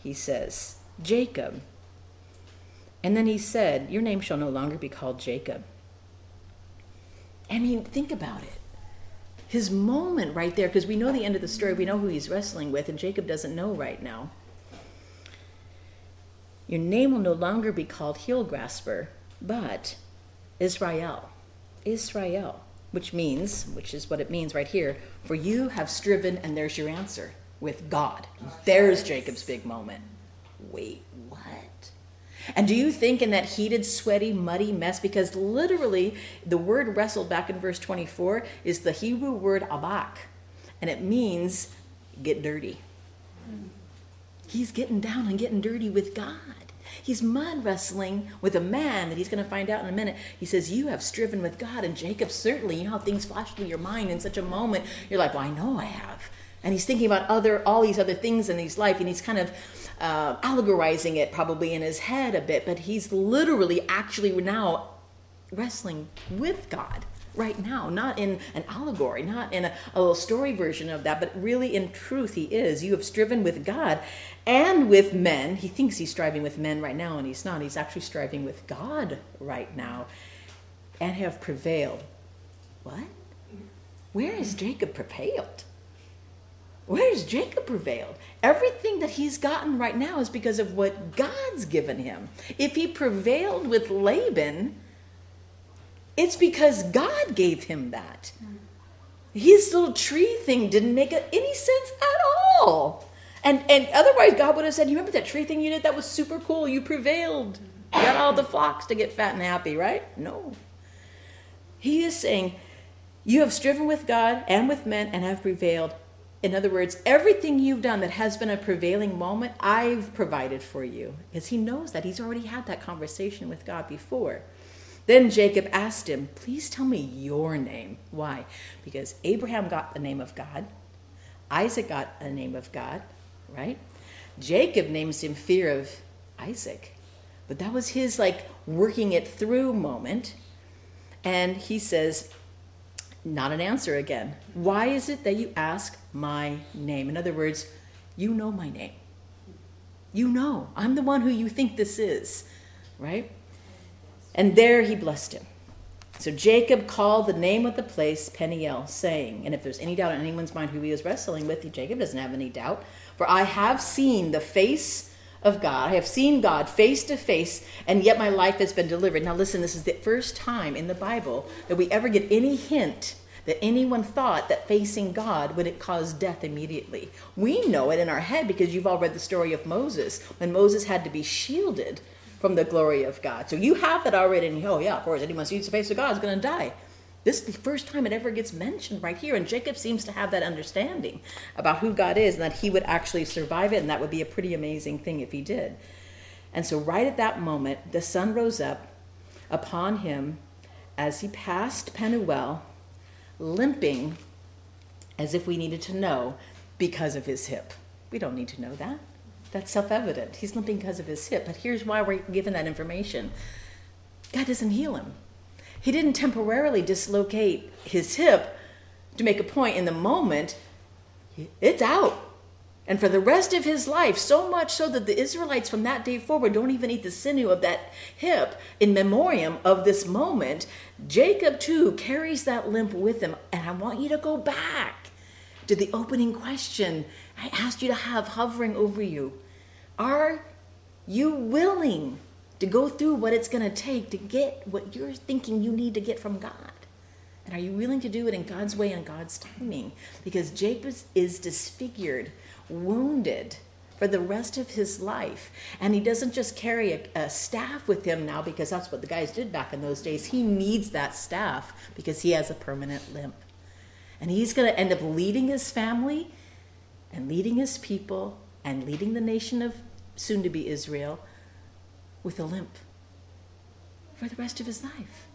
A: he says. Jacob. And then he said, Your name shall no longer be called Jacob. I mean, think about it. His moment right there, because we know the end of the story, we know who he's wrestling with, and Jacob doesn't know right now. Your name will no longer be called heel grasper, but Israel. Israel, which means, which is what it means right here, for you have striven, and there's your answer, with God. There's Jacob's big moment. Wait, what? And do you think in that heated, sweaty, muddy mess, because literally the word wrestled back in verse 24 is the Hebrew word abak, and it means get dirty. He's getting down and getting dirty with God. He's mud wrestling with a man that he's going to find out in a minute. He says, You have striven with God. And Jacob, certainly, you know how things flash through your mind in such a moment. You're like, Well, I know I have. And he's thinking about other all these other things in his life, and he's kind of uh, allegorizing it probably in his head a bit, but he's literally actually now wrestling with God right now, not in an allegory, not in a, a, little story version of that, but really in truth, he is. You have striven with God and with men. He thinks he's striving with men right now, and he's not. He's actually striving with God right now and have prevailed. What? Where has Jacob prevailed? Where has Jacob prevailed? Everything that he's gotten right now is because of what God's given him. If he prevailed with Laban, it's because God gave him that. His little tree thing didn't make any sense at all. And and otherwise God would have said, You remember that tree thing you did? That was super cool. You prevailed. You got all the flocks to get fat and happy, right? No. He is saying, You have striven with God and with men and have prevailed. In other words, everything you've done that has been a prevailing moment, I've provided for you. Because he knows that. He's already had that conversation with God before. Then Jacob asked him, Please tell me your name. Why? Because Abraham got the name of God, Isaac got the name of God, right? Jacob names him fear of Isaac. But that was his like working it through moment. And he says, not an answer again. Why is it that you ask my name? In other words, you know my name. You know. I'm the one who you think this is, right? And there he blessed him. So Jacob called the name of the place Peniel, saying, and if there's any doubt in anyone's mind who he was wrestling with, Jacob doesn't have any doubt. For I have seen the face of God. I have seen God face to face, and yet my life has been delivered. Now, listen, this is the first time in the Bible that we ever get any hint that anyone thought that facing God would cause death immediately. We know it in our head because you've all read the story of Moses when Moses had to be shielded from the glory of God. So you have that already, and oh yeah, of course, anyone sees the face of God is going to die. This is the first time it ever gets mentioned right here, and Jacob seems to have that understanding about who God is and that he would actually survive it, and that would be a pretty amazing thing if he did. And so, right at that moment, the sun rose up upon him as he passed Penuel, limping as if we needed to know because of his hip. We don't need to know that. That's self evident. He's limping because of his hip. But here's why we're given that information God doesn't heal him. He didn't temporarily dislocate his hip to make a point in the moment. It's out. And for the rest of his life, so much so that the Israelites from that day forward don't even eat the sinew of that hip in memoriam of this moment. Jacob, too, carries that limp with him. And I want you to go back to the opening question I asked you to have hovering over you. Are you willing to go through what it's going to take to get what you're thinking you need to get from God? And are you willing to do it in God's way and God's timing? Because Jacob is disfigured, wounded for the rest of his life. And he doesn't just carry a, a, staff with him now because that's what the guys did back in those days. He needs that staff because he has a permanent limp. And he's going to end up leading his family and leading his people and leading the nation of soon to be Israel with a limp for the rest of his life.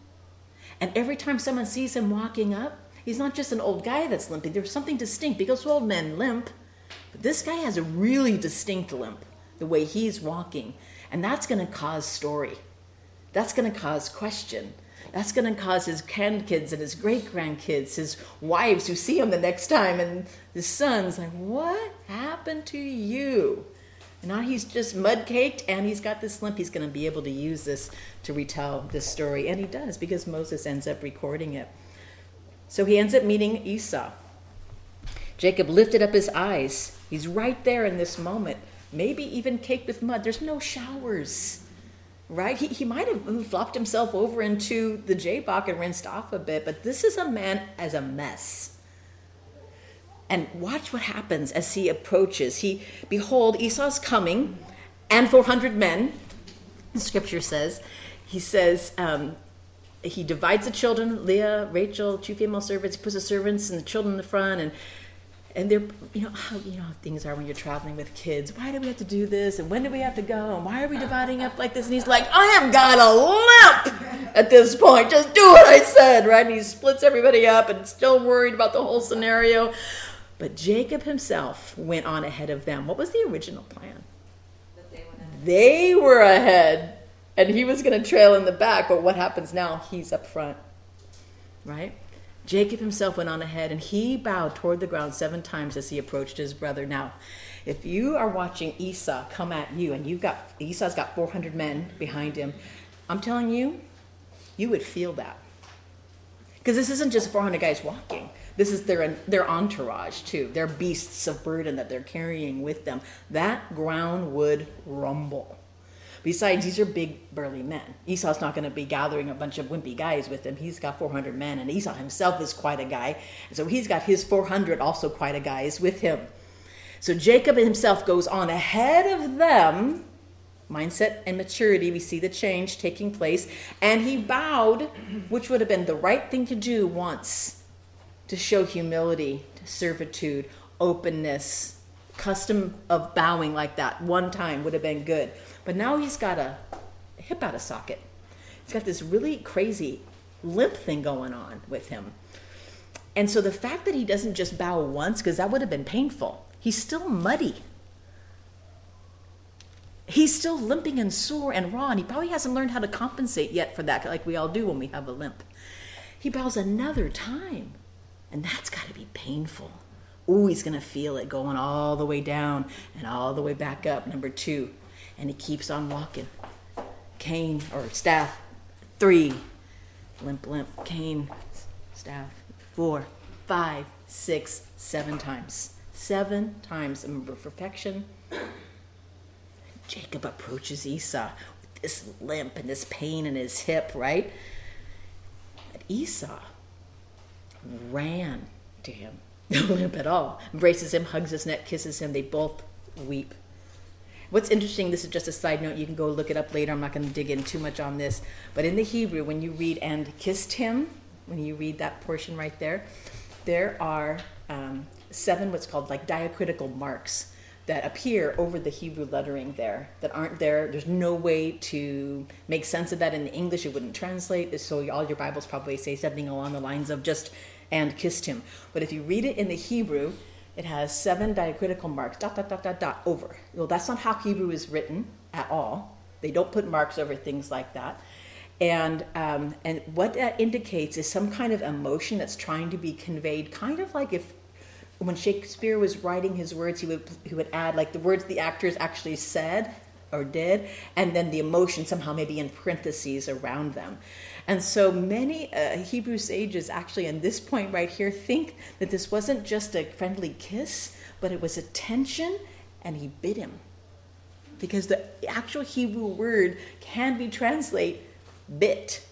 A: And every time someone sees him walking up, he's not just an old guy that's limping. There's something distinct because old men limp, but this guy has a really distinct limp, the way he's walking. And that's going to cause story. That's going to cause question. That's going to cause his grandkids and his great grandkids, his wives who see him the next time, and his sons, like, what happened to you? And now he's just mud caked and he's got this limp. He's going to be able to use this to retell this story. And he does because Moses ends up recording it. So he ends up meeting Esau. Jacob lifted up his eyes. He's right there in this moment, maybe even caked with mud. There's no showers, right? He, he might have flopped himself over into the Jabbok and rinsed off a bit, but this is a man as a mess. And watch what happens as he approaches. He, behold, Esau's coming, and 400 men, the scripture says. He says, um, he divides the children, Leah, Rachel, two female servants. He puts the servants and the children in the front, and and they're you know how you know how things are when you're traveling with kids. Why do we have to do this? And when do we have to go? And why are we dividing up like this? And he's like, I have got a limp at this point. Just do what I said, right? And he splits everybody up and still worried about the whole scenario. But Jacob himself went on ahead of them. What was the original plan? They were ahead, and he was going to trail in the back. But what happens now? He's up front, right? Jacob himself went on ahead, and he bowed toward the ground seven times as he approached his brother. Now, if you are watching Esau come at you, and you've got Esau's got 400 men behind him, I'm telling you, you would feel that because this isn't just 400 guys walking. This is their their entourage too. Their beasts of burden that they're carrying with them. That ground would rumble. Besides, these are big, burly men. Esau's not going to be gathering a bunch of wimpy guys with him. He's got 400 men, and Esau himself is quite a guy. And so he's got his 400 also quite a guys with him. So Jacob himself goes on ahead of them. Mindset and maturity, we see the change taking place. And he bowed, which would have been the right thing to do once to show humility, servitude, openness, custom of bowing like that one time would have been good. But now he's got a hip out of socket. He's got this really crazy limp thing going on with him. And so the fact that he doesn't just bow once, because that would have been painful, he's still muddy. He's still limping and sore and raw, and he probably hasn't learned how to compensate yet for that, like we all do when we have a limp. He bows another time. And that's got to be painful. Ooh, he's going to feel it going all the way down and all the way back up, number two. And he keeps on walking. Cane or staff, three. Limp, limp, cane, staff, four, five, six, seven times. Seven times. Remember, perfection. Jacob approaches Esau with this limp and this pain in his hip, right? But Esau ran to him. <laughs> No limp at all. Embraces him, hugs his neck, kisses him. They both weep. What's interesting, this is just a side note, you can go look it up later. I'm not going to dig in too much on this. But in the Hebrew, when you read and kissed him, when you read that portion right there, there are um, seven what's called like diacritical marks that appear over the Hebrew lettering there that aren't there. There's no way to make sense of that in the English. It wouldn't translate. So all your Bibles probably say something along the lines of just and kissed him. But if you read it in the Hebrew, it has seven diacritical marks, dot, dot, dot, dot, dot, over. Well, that's not how Hebrew is written at all. They don't put marks over things like that. And, um, and what that indicates is some kind of emotion that's trying to be conveyed, kind of like if when Shakespeare was writing his words, he would, he would add like the words the actors actually said or did, and then the emotion somehow maybe in parentheses around them. And so many uh, Hebrew sages, actually, in this point right here, think that this wasn't just a friendly kiss, but it was a tension, and he bit him. Because the actual Hebrew word can be translated bit.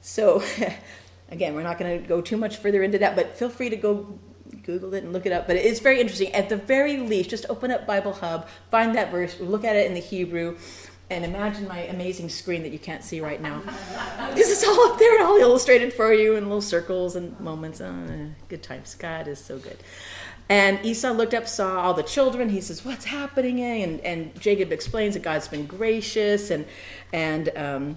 A: So, <laughs> again, we're not going to go too much further into that, but feel free to go Google it and look it up. But it's very interesting. At the very least, just open up Bible Hub, find that verse, look at it in the Hebrew, and imagine my amazing screen that you can't see right now. <laughs> Because it's all up there and all illustrated for you in little circles and moments. Oh, good times. God is so good. And Esau looked up, saw all the children. He says, "What's happening?" And and Jacob explains that God's been gracious and and um,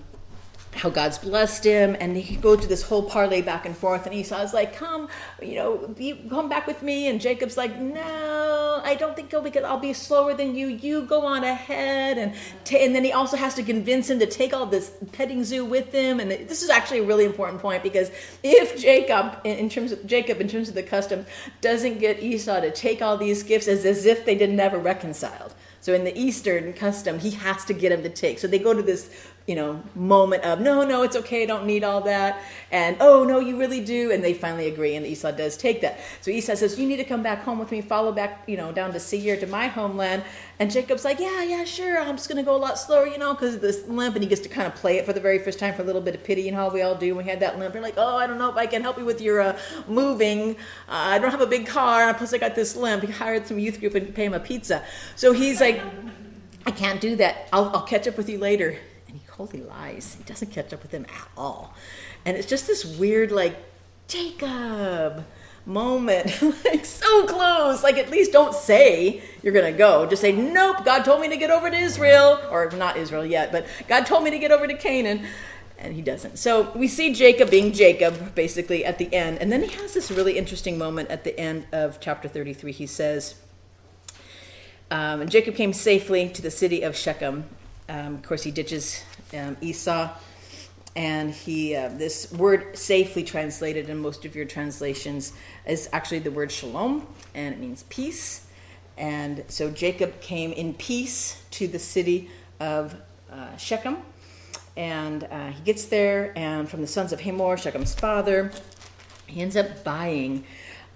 A: how God's blessed him, and he go through this whole parlay back and forth. And Esau's like, "Come, you know, you come back with me." And Jacob's like, "No, I don't think I'll be. I'll be slower than you. You go on ahead." And t- and then he also has to convince him to take all this petting zoo with him. And this is actually a really important point because if Jacob, in terms of Jacob, in terms of the custom, doesn't get Esau to take all these gifts as as if they didn't never reconciled. So in the Eastern custom, he has to get him to take. So they go to this you know, moment of no, no, it's okay, don't need all that, and oh no, you really do, and they finally agree, and Esau does take that. So Esau says, you need to come back home with me, follow back, you know, down to Seir to my homeland, and Jacob's like, yeah, yeah, sure, I'm just gonna go a lot slower, you know, because this limp, and he gets to kind of play it for the very first time for a little bit of pity, you know how we all do when we had that limp. You're like, oh, I don't know if I can help you with your uh, moving. Uh, I don't have a big car, and plus I got this limp. He hired some youth group and pay him a pizza. So he's like, I can't do that. I'll, I'll catch up with you later holy lies. He doesn't catch up with him at all. And it's just this weird, like, Jacob moment. <laughs> like, so close. Like, at least don't say you're going to go. Just say, nope, God told me to get over to Israel. Or not Israel yet, but God told me to get over to Canaan. And he doesn't. So we see Jacob being Jacob, basically, at the end. And then he has this really interesting moment at the end of chapter 33. He says, um, and Jacob came safely to the city of Shechem. Um, of course, he ditches um, Esau. And he, uh, this word safely translated in most of your translations is actually the word shalom, and it means peace. And so Jacob came in peace to the city of uh, Shechem. And uh, he gets there, and from the sons of Hamor, Shechem's father, he ends up buying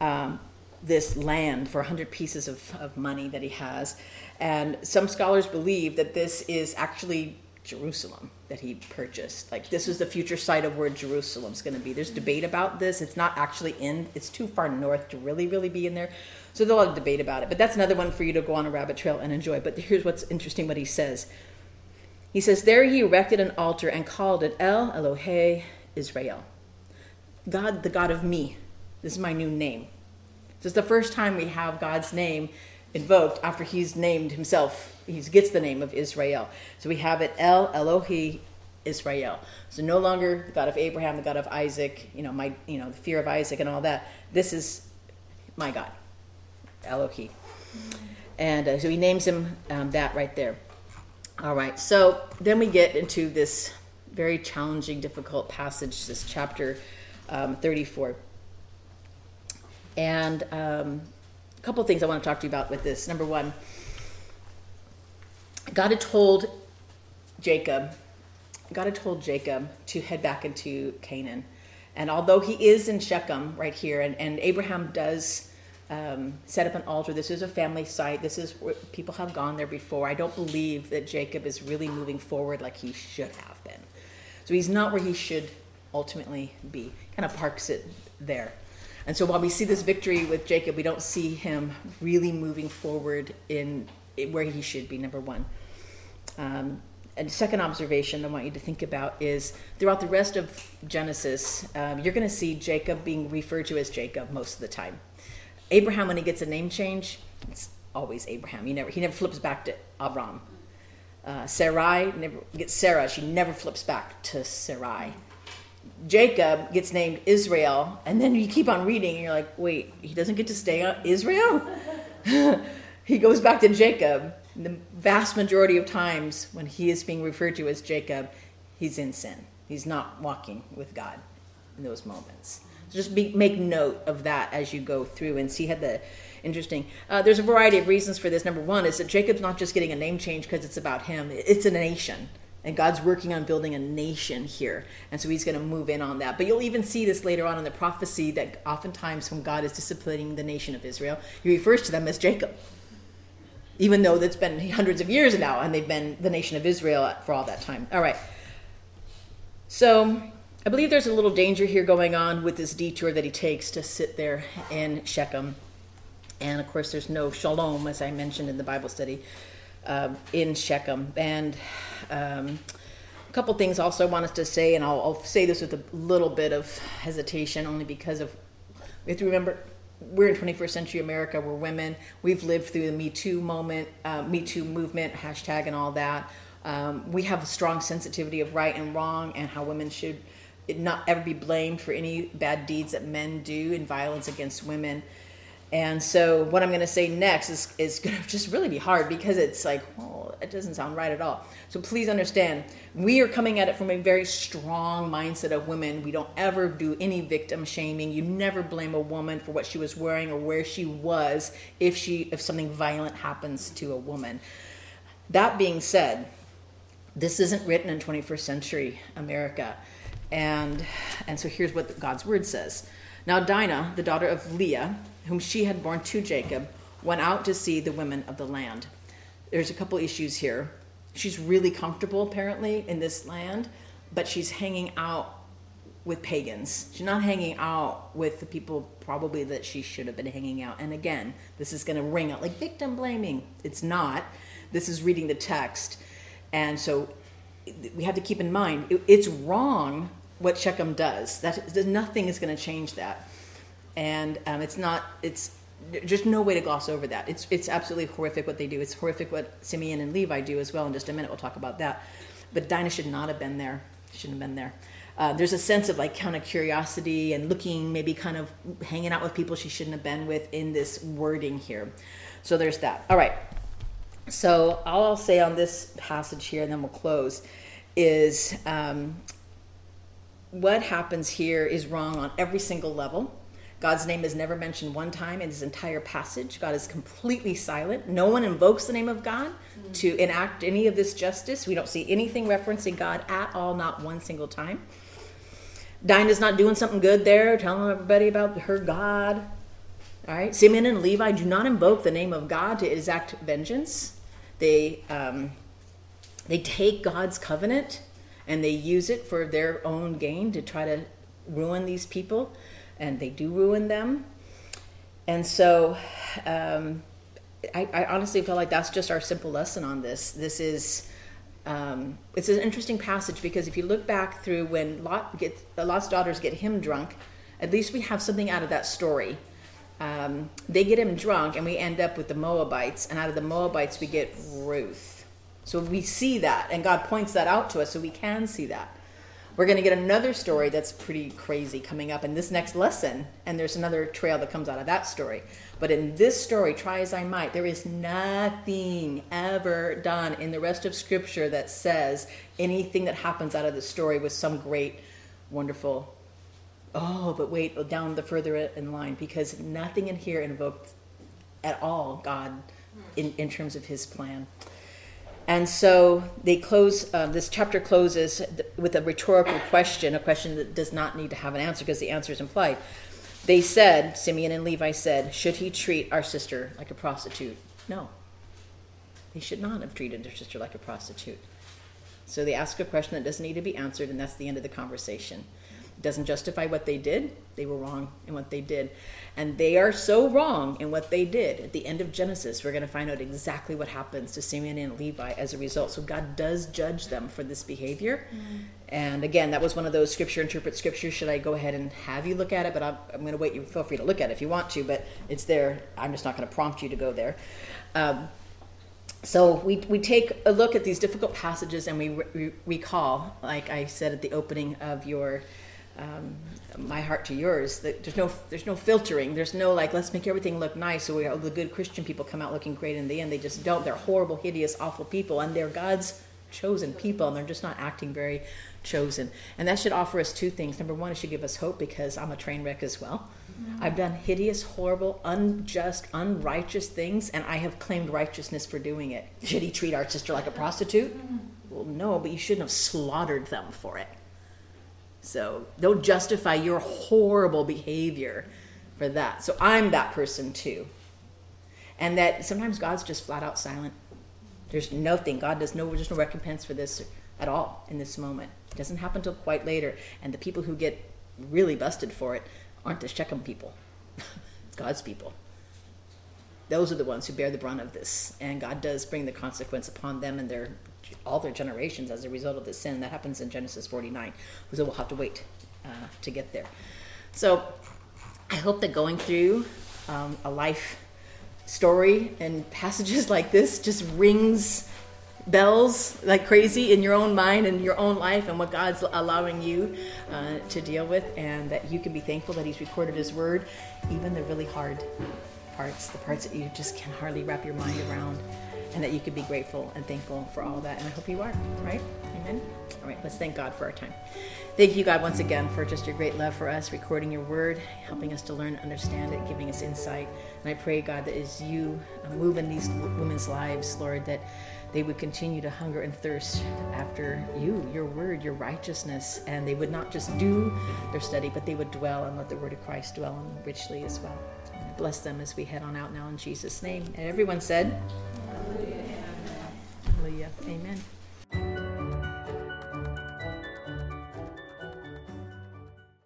A: um, this land for 100 pieces of, of money that he has. And some scholars believe that this is actually Jerusalem that he purchased. Like this is the future site of where Jerusalem's going to be. There's debate about this. It's not actually in. It's too far north to really, really be in there. So there's a lot of debate about it. But that's another one for you to go on a rabbit trail and enjoy. But here's what's interesting: what he says. He says, "There he erected an altar and called it El Elohe Israel, God, the God of me. This is my new name. This is the first time we have God's name invoked after he's named himself. He gets the name of Israel. So we have it El Elohi Israel. So no longer the God of Abraham, the God of Isaac, you know, my you know, the fear of Isaac and all that. This is my God, Elohi. And uh, so he names him um, that right there. All right. So then we get into this very challenging, difficult passage, this chapter um, 34. And um, a couple things I want to talk to you about with this. Number one, God had told Jacob, God had told Jacob to head back into Canaan. And although he is in Shechem right here, and, and Abraham does um, set up an altar, this is a family site, this is where people have gone there before. I don't believe that Jacob is really moving forward like he should have been. So he's not where he should ultimately be. Kind of parks it there. And so while we see this victory with Jacob, we don't see him really moving forward in, where he should be, number one. Um, and second observation I want you to think about is throughout the rest of Genesis, um, you're going to see Jacob being referred to as Jacob most of the time. Abraham, when he gets a name change, it's always Abraham. He never he never flips back to Abram. Uh, Sarai never gets Sarah. She never flips back to Sarai. Jacob gets named Israel, and then you keep on reading, and you're like, wait, he doesn't get to stay on Israel? <laughs> he goes back to Jacob. The vast majority of times when he is being referred to as Jacob, he's in sin. He's not walking with God in those moments. So just be, make note of that as you go through and see how the interesting. Uh, there's a variety of reasons for this. Number one is that Jacob's not just getting a name change because it's about him; it's a nation. And God's working on building a nation here. And so he's going to move in on that. But you'll even see this later on in the prophecy that oftentimes when God is disciplining the nation of Israel, he refers to them as Jacob. Even though that's been hundreds of years now and they've been the nation of Israel for all that time. All right. So I believe there's a little danger here going on with this detour that he takes to sit there in Shechem. And of course, there's no shalom, as I mentioned in the Bible study uh, in Shechem. And um, a couple things also I wanted to say, and I'll, I'll, say this with a little bit of hesitation, only because of we have to remember we're in 21st century America. We're women. We've lived through the Me Too moment, uh, Me Too movement, hashtag, and all that. Um, we have a strong sensitivity of right and wrong and how women should not ever be blamed for any bad deeds that men do in violence against women. And so, what I'm going to say next is, is <laughs> going to just really be hard because it's like, well, it doesn't sound right at all. So, please understand, we are coming at it from a very strong mindset of women. We don't ever do any victim shaming. You never blame a woman for what she was wearing or where she was if she if something violent happens to a woman. That being said, this isn't written in 21st century America. And, and so here's what God's word says. Now, Dinah, the daughter of Leah, whom she had borne to Jacob, went out to see the women of the land. There's a couple issues here. She's really comfortable, apparently, in this land, but she's hanging out with pagans. She's not hanging out with the people probably that she should have been hanging out. And again, this is going to ring out like victim blaming. It's not. This is reading the text. And so we have to keep in mind it's wrong what Shechem does. That nothing is going to change that, and um, it's not. It's just no way to gloss over that. It's it's absolutely horrific what they do. It's horrific what Simeon and Levi do as well. In just a minute, we'll talk about that. But Dinah should not have been there. Shouldn't have been there. Uh, there's a sense of like kind of curiosity and looking, maybe kind of hanging out with people she shouldn't have been with in this wording here. So there's that. All right. So all I'll say on this passage here, and then we'll close, is um, what happens here is wrong on every single level. God's name is never mentioned one time in this entire passage. God is completely silent. No one invokes the name of God mm-hmm. to enact any of this justice. We don't see anything referencing God at all, not one single time. Dinah's not doing something good there, telling everybody about her God. All right. Simeon and Levi do not invoke the name of God to exact vengeance. They um, they take God's covenant and they use it for their own gain to try to ruin these people, and they do ruin them. And so, um, I, I, honestly feel like that's just our simple lesson on this. This is. Um, it's an interesting passage because if you look back through when Lot get, Lot's daughters get him drunk, at least we have something out of that story. Um, they get him drunk, and we end up with the Moabites, and out of the Moabites we get Ruth. So we see that, and God points that out to us so we can see that. We're going to get another story that's pretty crazy coming up in this next lesson, and there's another trail that comes out of that story. But in this story, try as I might, there is nothing ever done in the rest of Scripture that says anything that happens out of the story was some great, wonderful. Oh, but wait, down the further in line, because nothing in here invoked at all God in, in terms of His plan. And so they close, uh, this chapter closes with a rhetorical question, a question that does not need to have an answer because the answer is implied. They said, Simeon and Levi said, Should he treat our sister like a prostitute? No. They should not have treated their sister like a prostitute. So they ask a question that doesn't need to be answered, and that's the end of the conversation doesn't justify what they did. They were wrong in what they did. And they are so wrong in what they did. At the end of Genesis, we're going to find out exactly what happens to Simeon and Levi as a result. So God does judge them for this behavior. Mm. And again, that was one of those scripture interpret scripture. Should I go ahead and have you look at it? But I'm, I'm going to wait. You feel free to look at it if you want to, but it's there. I'm just not going to prompt you to go there. Um, so we, we take a look at these difficult passages and we re- recall, like I said at the opening of your um, my heart to yours. There's no there's no filtering. There's no like let's make everything look nice so we all the good Christian people come out looking great in the end. They just don't. They're horrible, hideous, awful people, and they're God's chosen people, and they're just not acting very chosen. And that should offer us two things. Number one, it should give us hope because I'm a train wreck as well. Mm-hmm. I've done hideous, horrible, unjust, unrighteous things, and I have claimed righteousness for doing it. Should he treat our sister like a prostitute? Mm-hmm. Well, no, but you shouldn't have slaughtered them for it. So don't justify your horrible behavior for that. So I'm that person too. And that sometimes God's just flat out silent. There's nothing. God does no there's no recompense for this at all in this moment. It doesn't happen until quite later. And the people who get really busted for it aren't the Shechem people. it's <laughs> God's people. Those are the ones who bear the brunt of this. And God does bring the consequence upon them and their all their generations as a result of the sin. That happens in Genesis 49. So we'll have to wait uh, to get there. So I hope that going through um, a life story and passages <laughs> like this just rings bells like crazy in your own mind and your own life and what God's allowing you uh, to deal with, and that you can be thankful that He's recorded His Word, even the really hard parts, the parts that you just can hardly wrap your mind around, and that you can be grateful and thankful for all that. And I hope you are, right? Amen. All right, let's thank God for our time. Thank you, God, once again for just your great love for us, recording your word, helping us to learn, understand it, giving us insight. And I pray, God, that as you uh, move in these women's lives, Lord, that they would continue to hunger and thirst after you, your word, your righteousness, and they would not just do their study, but they would dwell and let the word of Christ dwell in richly as well. Bless them as we head on out now in Jesus' name. And everyone said. Amen.